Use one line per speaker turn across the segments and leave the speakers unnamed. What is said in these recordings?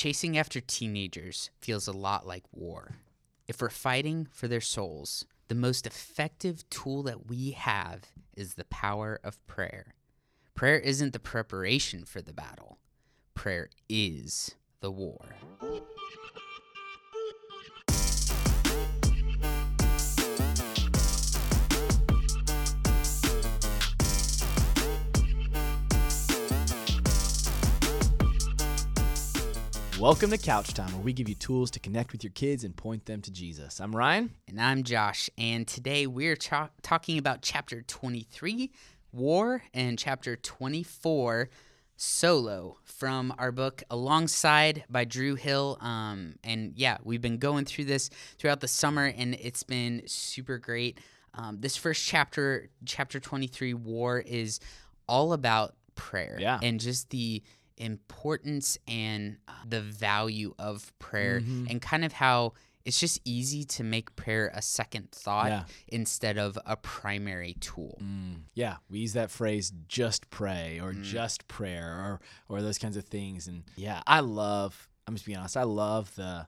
Chasing after teenagers feels a lot like war. If we're fighting for their souls, the most effective tool that we have is the power of prayer. Prayer isn't the preparation for the battle, prayer is the war.
Welcome to Couch Time, where we give you tools to connect with your kids and point them to Jesus. I'm Ryan.
And I'm Josh, and today we're cha- talking about chapter 23, War, and chapter 24, Solo, from our book Alongside by Drew Hill. Um, and yeah, we've been going through this throughout the summer, and it's been super great. Um, this first chapter, chapter 23, War, is all about prayer
Yeah.
and just the importance and uh, the value of prayer
Mm-hmm.
and kind of how it's just easy to make prayer a second thought
Yeah.
instead of a primary tool.
Mm, yeah, we use that phrase "just pray" or "just prayer" or or those kinds of things. And yeah, I love. I'm just being honest. I love the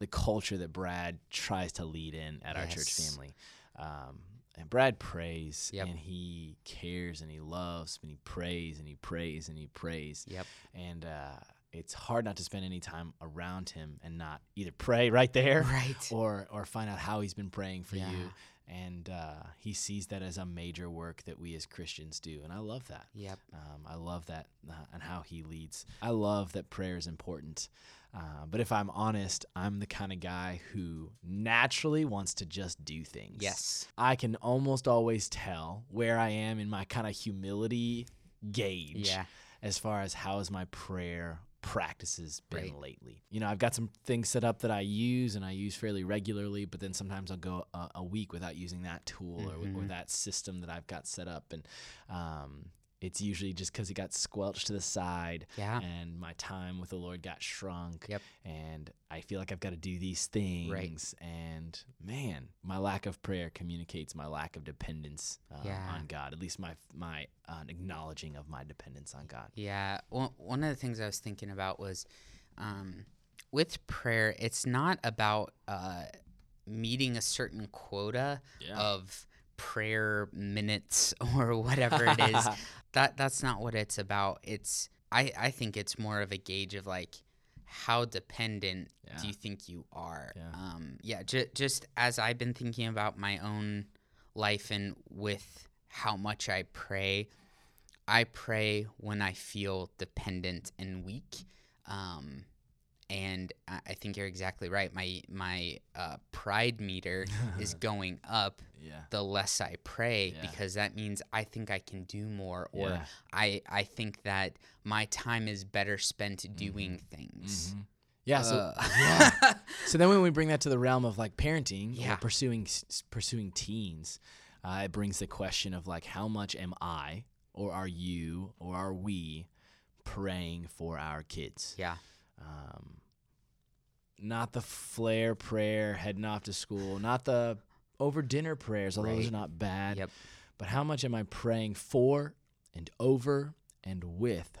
the culture that Brad tries to lead in at our church family. Um, and Brad prays
Yep.
and he cares and he loves and he prays and he prays and he prays.
Yep.
And uh, it's hard not to spend any time around him and not either pray right there
Right.
or or find out how he's been praying for
Yeah.
you and uh, he sees that as a major work that we as christians do and i love that
Yep.
um, i love that uh, and how he leads i love that prayer is important uh, but if i'm honest i'm the kind of guy who naturally wants to just do things
Yes.
i can almost always tell where i am in my kind of humility gauge
Yeah.
as far as how is my prayer practices been
Right.
lately. You know, I've got some things set up that I use and I use fairly regularly, but then sometimes I'll go a, a week without using that tool or, or
Mhm.
that system that I've got set up. And um, it's usually just because it got squelched to the side
Yeah.
and my time with the Lord got shrunk.
Yep.
And I feel like I've got to do these things. And man, my lack of prayer communicates my lack of dependence uh,
Yeah.
on God. At least my my uh, acknowledging of my dependence on God.
Yeah. One, one of the things I was thinking about was um, with prayer, it's not about uh, meeting a certain quota
Yeah.
of prayer minutes or whatever it is. that that's not what it's about. It's I, I think it's more of a gauge of like how dependent
Yeah.
do you think you are?
Yeah.
Um, yeah, ju- just as I've been thinking about my own life and with how much I pray, I pray when I feel dependent and weak. Um, and I, I think you're exactly right. My my uh, pride meter is going up
yeah.
the less I pray
Yeah.
because that means I think I can do more or
Yeah.
I I think that my time is better spent doing things.
Mhm. Yeah. So
Uh,
yeah. so then when we bring that to the realm of like parenting
Yeah.
or pursuing pursuing teens, uh, it brings the question of like how much am I or are you or are we praying for our kids?
yeah.
Um, not the flare prayer heading off to school, not the over dinner prayers, although those are not bad.
Yep.
But how much am I praying for and over and with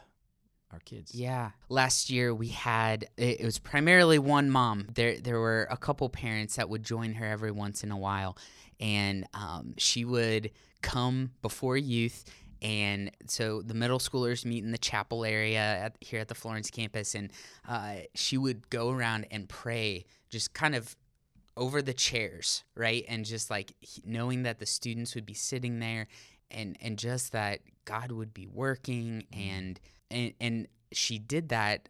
our kids?
Yeah. Last year we had it, it was primarily one mom. There there were a couple parents that would join her every once in a while, and um, she would come before youth. And so the middle schoolers meet in the chapel area at, here at the Florence campus, and uh, she would go around and pray, just kind of over the chairs, right? And just like knowing that the students would be sitting there and and just that God would be working and and and she did that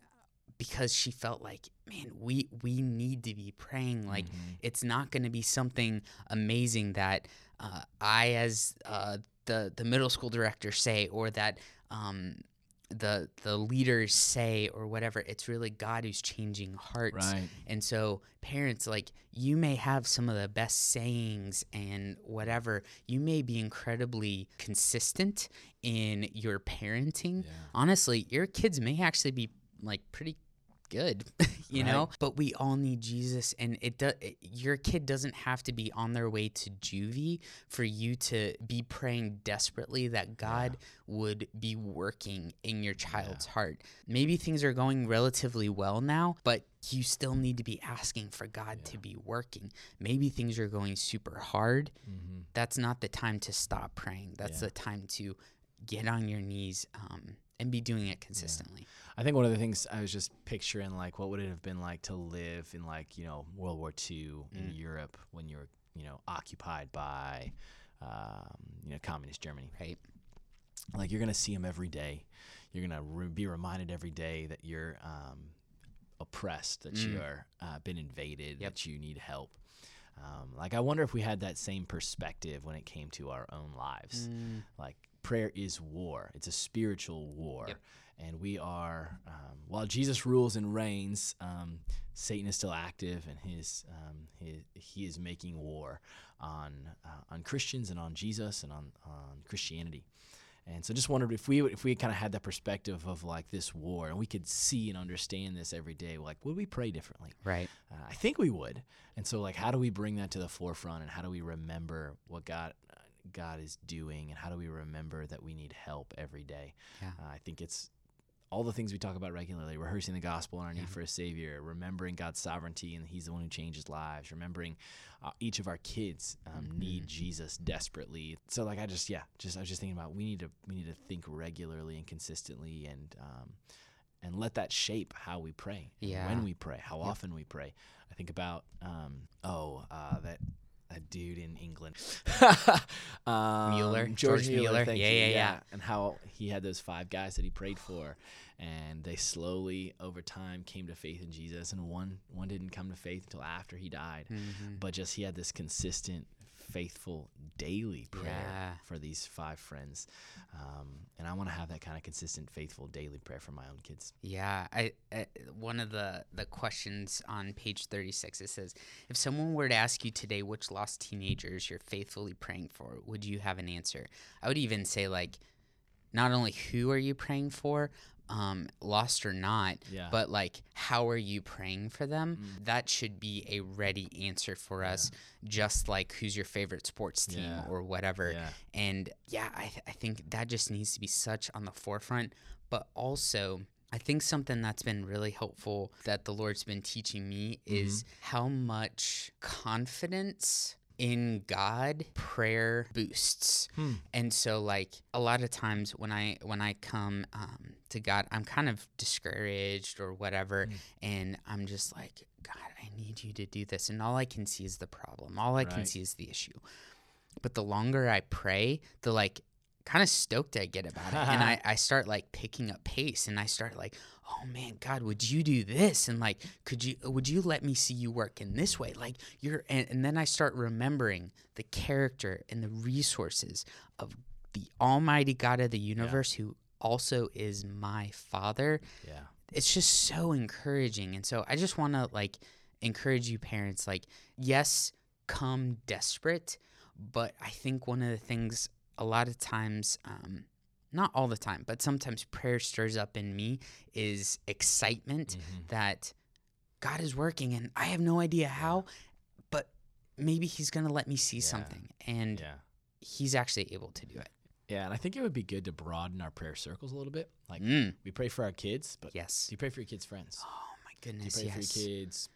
because she felt like man we we need to be praying like
Mhm.
it's not going to be something amazing that uh, I as uh, the the middle school director say or that um, the the leaders say or whatever it's really God who's changing hearts
Right.
and so, parents, like, you may have some of the best sayings and whatever. You may be incredibly consistent in your parenting.
Yeah.
Honestly, your kids may actually be, like, pretty good, you
Right.
know. But we all need Jesus, and it does. Your kid doesn't have to be on their way to juvie for you to be praying desperately that God would be working in your child's heart. Maybe things are going relatively well now, but you still need to be asking for God to be working. Maybe things are going super hard.
Mm-hmm.
That's not the time to stop praying. That's
Yeah.
the time to get on your knees um, and be doing it consistently.
I think one of the things I was just picturing, like, what would it have been like to live in, like, you know, World War II in Europe when you're, you know, occupied by, um, you know, communist Germany.
Right.
Like, you're gonna see them every day. You're gonna re- be reminded every day that you're um, oppressed, that
Mm.
you're uh, been invaded,
Yep.
that you need help. Um, like, I wonder if we had that same perspective when it came to our own lives
Mm,
like prayer is war it's a spiritual war
Yep.
and we are um, while jesus rules and reigns um, satan is still active and his, um, his he is making war on uh, on christians and on jesus and on, on christianity and so just wondered if we if we kind of had that perspective of like this war and we could see and understand this every day like would we pray differently
right.
uh, I think we would. And so, like, how do we bring that to the forefront, and how do we remember what God God is doing, and how do we remember that we need help every day?
Yeah.
Uh, I think it's all the things we talk about regularly: rehearsing the gospel and our need
Yeah.
for a Savior, remembering God's sovereignty and He's the one who changes lives, remembering uh, each of our kids um,
Mm-hmm.
need Jesus desperately. So, like, I just yeah, just I was just thinking about we need to we need to think regularly and consistently, and um, and let that shape how we pray,
Yeah.
when we pray, how often we pray. I think about um, oh uh, that that dude in England, um,
Mueller,
George,
George
Mueller,
Mueller.
thank
Yeah,
you,
yeah, yeah.
and how he had those five guys that he prayed for, and they slowly over time came to faith in Jesus, and one one didn't come to faith until after he died,
Mhm.
but just he had this consistent, faithful, daily prayer
Yeah.
for these five friends, um, and I want to have that kind of consistent, faithful, daily prayer for my own kids.
Yeah, I, I one of the the questions on page 36 it says if someone were to ask you today which lost teenagers you're faithfully praying for, would you have an answer? I would even say like not only who are you praying for, um, lost or not,
Yeah.
but like how are you praying for them? That should be a ready answer for us, just like who's your favorite sports team
Yeah.
or whatever.
Yeah.
And yeah, I, th- I think that just needs to be such on the forefront. But also, I think something that's been really helpful that the Lord's been teaching me is how much confidence in God prayer boosts.
Hmm.
And so like a lot of times when I when I come um, to God, I'm kind of discouraged or whatever
Hmm.
and I'm just like God, I need you to do this and all I can see is the problem. All I can see is the issue. But the longer I pray, the like kind of stoked I get about it. and I, I start like picking up pace and I start like, oh man, God, would you do this? And like, could you, would you let me see you work in this way? Like you're, and, and then I start remembering the character and the resources of the almighty God of the universe who also is my father
Yeah.
it's just so encouraging and so i just want to like encourage you parents like yes come desperate but i think one of the things a lot of times um not all the time but sometimes prayer stirs up in me is excitement
Mm-hmm.
that god is working and i have no idea how but maybe he's gonna let me see
Yeah.
something and
Yeah.
he's actually able to do it
Yeah, and I think it would be good to broaden our prayer circles a little bit. Like
mm,
we pray for our kids, but
yes
do you pray for your kids' friends?
oh my
Do you
goodness
pray
yes
for your kids'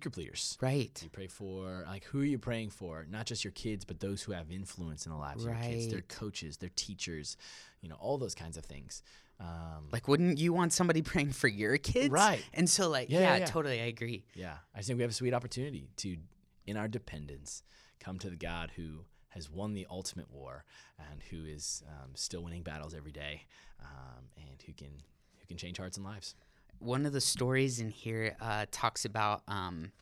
group leaders?
right
you pray for like who are you praying for? Not just your kids, but those who have influence in the lives of your kids. Their coaches, their teachers, you know, all those kinds of things. Um,
Like, wouldn't you want somebody praying for your kids?
Right.
And so, like,
Yeah,
yeah,
yeah,
totally, I agree.
yeah, I think we have a sweet opportunity to, in our dependence, come to the God who has won the ultimate war and who is um, still winning battles every day, um, and who can who can change hearts and lives.
One of the stories in here uh, talks about um,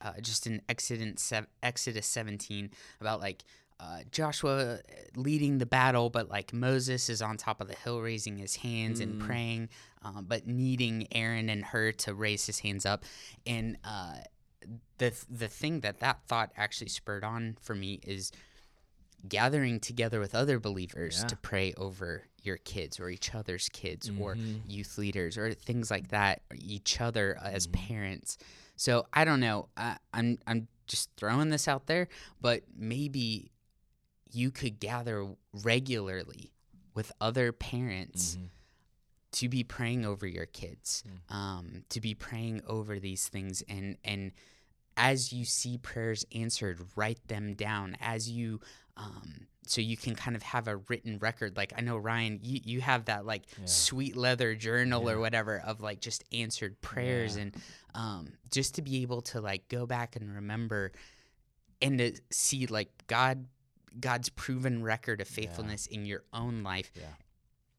uh, just in Exodus, sev- Exodus 17 about like uh, Joshua leading the battle, but like Moses is on top of the hill raising his hands and
Mm.
praying, um, but needing Aaron and Hur to raise his hands up. And uh, the the thing that that thought actually spurred on for me is gathering together with other believers
Yeah.
to pray over your kids or each other's kids or
Mhm.
youth leaders or things like that, each other as
Mm-hmm.
parents. So I don't know. I, I'm I'm just throwing this out there, but maybe you could gather regularly with other parents
Mhm.
to be praying over your kids,
Mm.
um, to be praying over these things, and and as you see prayers answered, write them down as you. Um, so you can kind of have a written record. Like I know Ryan, you, you have that like
Yeah.
sweet leather journal
Yeah.
or whatever of like just answered prayers
Yeah.
and um, just to be able to like go back and remember and to see like God God's proven record of faithfulness in your own life
Yeah.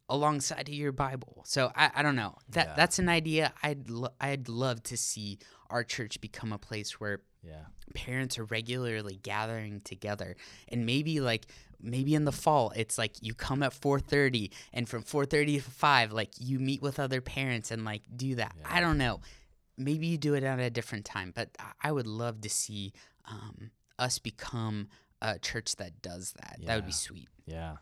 Alongside of your Bible. So I, I don't know. That
Yeah.
that's an idea I'd lo- I'd love to see our church become a place where
Yeah.
parents are regularly gathering together and maybe like maybe in the fall it's like you come at 4:30 and from 4:30 to 5 like you meet with other parents and like do that. I don't know. Maybe you do it at a different time, but I- I would love to see um, us become a church that does that. That would be sweet.
Yeah.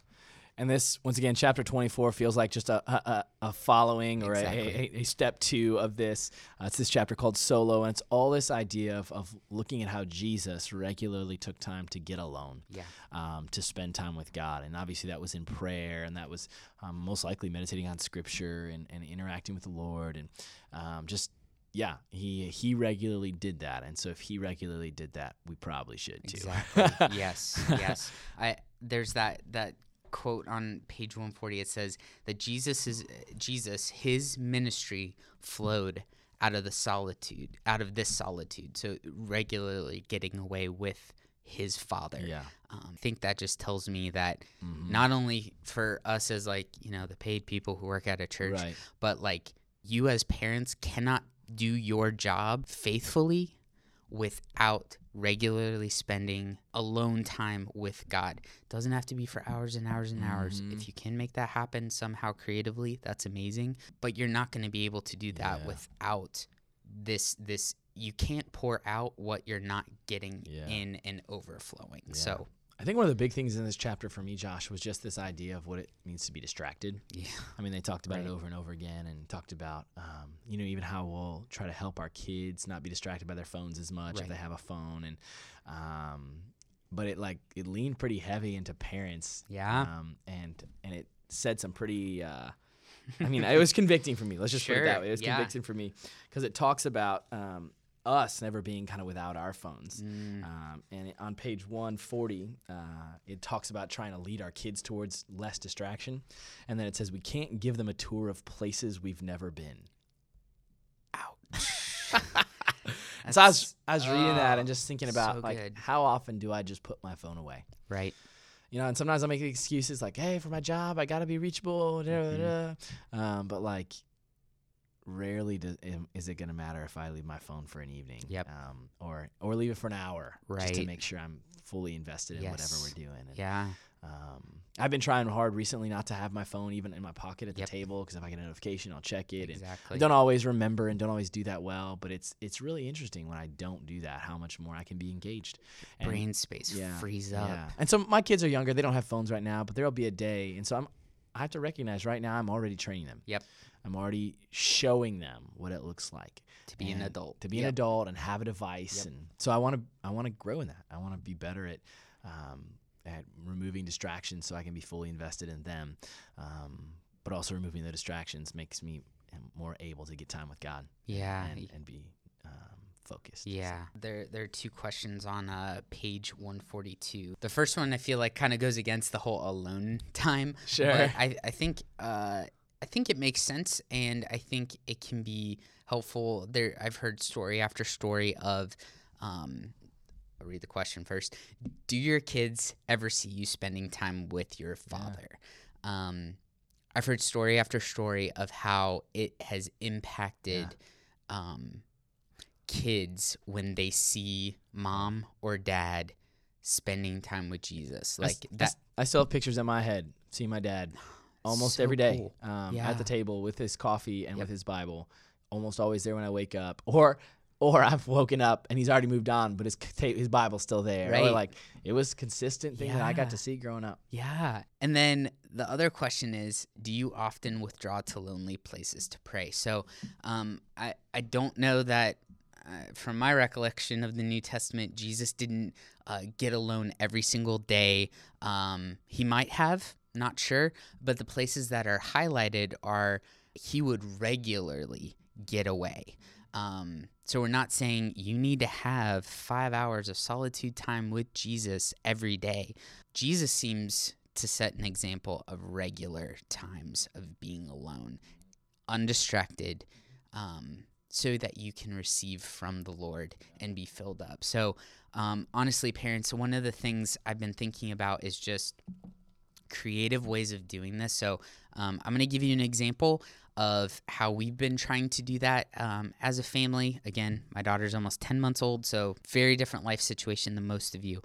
And this, once again, chapter 24 feels like just a, a, a- following or a,
Exactly.
a, a step two of this. Uh, it's this chapter called Solo, and it's all this idea of, of looking at how Jesus regularly took time to get alone.
Yeah.
um, to spend time with God. And obviously, that was in prayer, and that was um, most likely meditating on Scripture and, and interacting with the Lord, and um, just yeah, he he regularly did that. And so, if he regularly did that, we probably should too.
Exactly. yes. Yes. I there's that that quote on page 140 it says that Jesus is Jesus his ministry flowed out of the solitude out of this solitude so regularly getting away with his father
yeah.
um, I think that just tells me that
Mhm.
not only for us as like you know the paid people who work at a church
Right.
but like you as parents cannot do your job faithfully without regularly spending alone time with God. Doesn't have to be for hours and hours and hours.
Mhm.
If you can make that happen somehow creatively, that's amazing. But you're not going to be able to do that
Yeah.
without this this you can't pour out what you're not getting
Yeah.
in and overflowing.
Yeah.
So,
I think one of the big things in this chapter for me, Josh, was just this idea of what it means to be distracted.
yeah.
I mean, they talked about
Right.
it over and over again, and talked about, um, you know, even how we'll try to help our kids not be distracted by their phones as much if they have a phone, and um, but it like it leaned pretty heavy into parents,
Yeah.
um, and and it said some pretty. Uh, I mean, it was convicting for me. Let's just put it that way. It was
yeah.
convicting for me because it talks about um, us never being kind of without our phones.
Mm,
Um, and on page 140, uh, it talks about trying to lead our kids towards less distraction. And then it says, we can't give them a tour of places we've never been.
ouch.
And so I was, I was reading that
oh,
and just thinking about,
so
like,
good.
how often do I just put my phone away?
right.
You know, and sometimes I make excuses like, hey, for my job, I got to be reachable. Da, da,
Mm-hmm.
da. Um, but, like, rarely does, is it going to matter if I leave my phone for an evening.
Yep.
Um, or, or leave it for an hour just to make sure I'm fully invested in whatever we're doing. And,
Yeah.
Um, I've been trying hard recently not to have my phone even in my pocket at the
Yep.
table because if I get a notification, I'll check it. And I
Exactly.
don't always remember and don't always do that well, but it's it's really interesting when I don't do that how much more I can be engaged. And-
Brain space
yeah,
frees up.
Yeah. And so my kids are younger; they don't have phones right now, but there'll be a day, and so I'm I have to recognize right now I'm already training them.
Yep.
I'm already showing them what it looks like
To be an adult.
to be an adult and have a device
Yep.
and so i want to i want to grow in that i want to be better at um, at removing distractions so i can be fully invested in them um, but also removing the distractions makes me more able to get time with god
Yeah.
and, and be um, focused
Yeah, there there are two questions on uh, page 142. The first one I feel like kind of goes against the whole alone time.
Sure.
I I think uh, I think it makes sense, and I think it can be helpful. There, I've heard story after story of. Um, I'll read the question first. Do your kids ever see you spending time with your father? Um, I've heard story after story of how it has impacted um, kids when they see mom or dad spending time with Jesus. Like
I
that.
I still have pictures in my head seeing my dad almost
So
every day
cool.
um,
Yeah.
at the table with his coffee and
Yep.
with his bible almost always there when i wake up or or I've woken up and he's already moved on, but his his Bible's still there. Or
Right.
like it was consistent thing that I got to see growing up.
Yeah. And then the other question is do you often withdraw to lonely places to pray? So um, I, I don't know that. Uh, from my recollection of the New Testament, Jesus didn't uh, get alone every single day. Um, he might have, not sure, but the places that are highlighted are he would regularly get away. Um, so we're not saying you need to have five hours of solitude time with Jesus every day. Jesus seems to set an example of regular times of being alone, undistracted, um, so that you can receive from the Lord and be filled up. So, um, honestly, parents, one of the things I've been thinking about is just creative ways of doing this. So, um, I'm going to give you an example of how we've been trying to do that um, as a family. Again, my daughter's almost 10 months old, so very different life situation than most of you.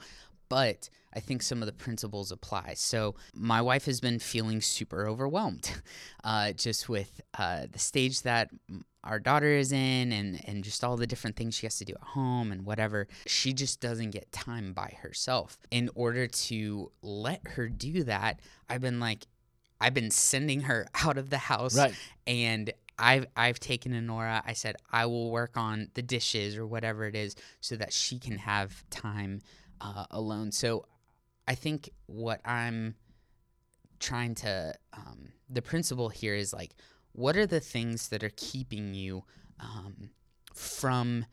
But I think some of the principles apply. So, my wife has been feeling super overwhelmed uh, just with uh, the stage that our daughter is in and, and just all the different things she has to do at home and whatever. She just doesn't get time by herself. In order to let her do that, I've been like, I've been sending her out of the house
Right.
and I've I've taken Honora. I said I will work on the dishes or whatever it is so that she can have time uh, alone. So I think what I'm trying to um, the principle here is like what are the things that are keeping you um, from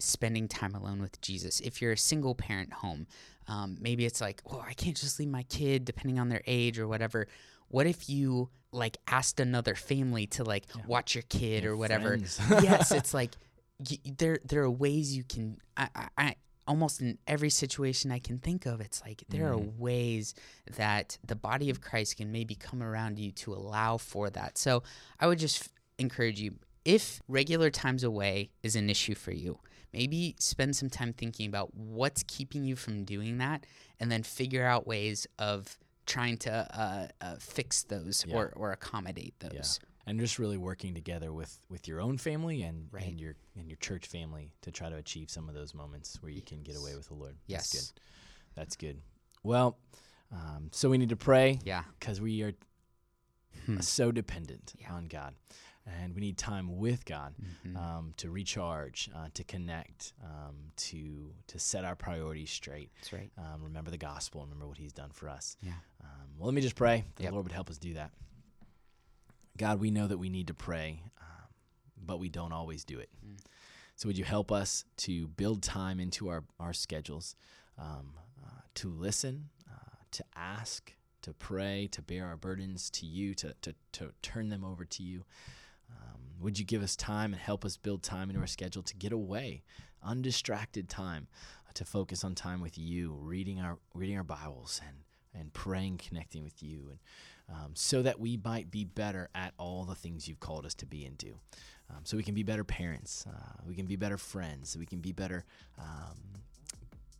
spending time alone with Jesus? If you're a single parent home, um, maybe it's like, oh, I can't just leave my kid, depending on their age or whatever. What if you like asked another family to like watch your kid
Your
or whatever? yes, it's like y- there there are ways you can. I, I, I almost in every situation I can think of, it's like there are ways that the body of Christ can maybe come around you to allow for that. So I would just f- encourage you if regular times away is an issue for you. Maybe spend some time thinking about what's keeping you from doing that, and then figure out ways of trying to uh, uh, fix those
Yeah.
or, or accommodate those.
Yeah. And just really working together with with your own family and,
Right.
and your and your church family to try to achieve some of those moments where you can get away with the Lord. That's
Yes.
good. That's good. Well, um, so we need to pray
Yeah.
because we are
Hmm.
so dependent
Yeah.
on God, and we need time with God
Mhm.
um, to recharge, uh, to connect, um, to to set our priorities straight.
That's right.
Um, remember the gospel. Remember what He's done for us.
Yeah.
Um, well, let me just pray. The
Yep.
Lord would help us do that. God, we know that we need to pray, um, but we don't always do it.
Mm.
So, would you help us to build time into our, our schedules, um, uh, to listen, uh, to ask, to pray, to bear our burdens to you, to, to, to turn them over to you? Um, would you give us time and help us build time into our schedule to get away, undistracted time, uh, to focus on time with you, reading our reading our Bibles and and praying, connecting with you, and um, so that we might be better at all the things you've called us to be and do. Um, so we can be better parents, uh, we can be better friends, we can be better um,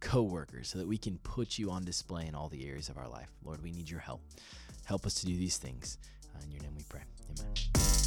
co-workers, so that we can put you on display in all the areas of our life. Lord, we need your help. Help us to do these things. Uh, in your name we pray. Amen.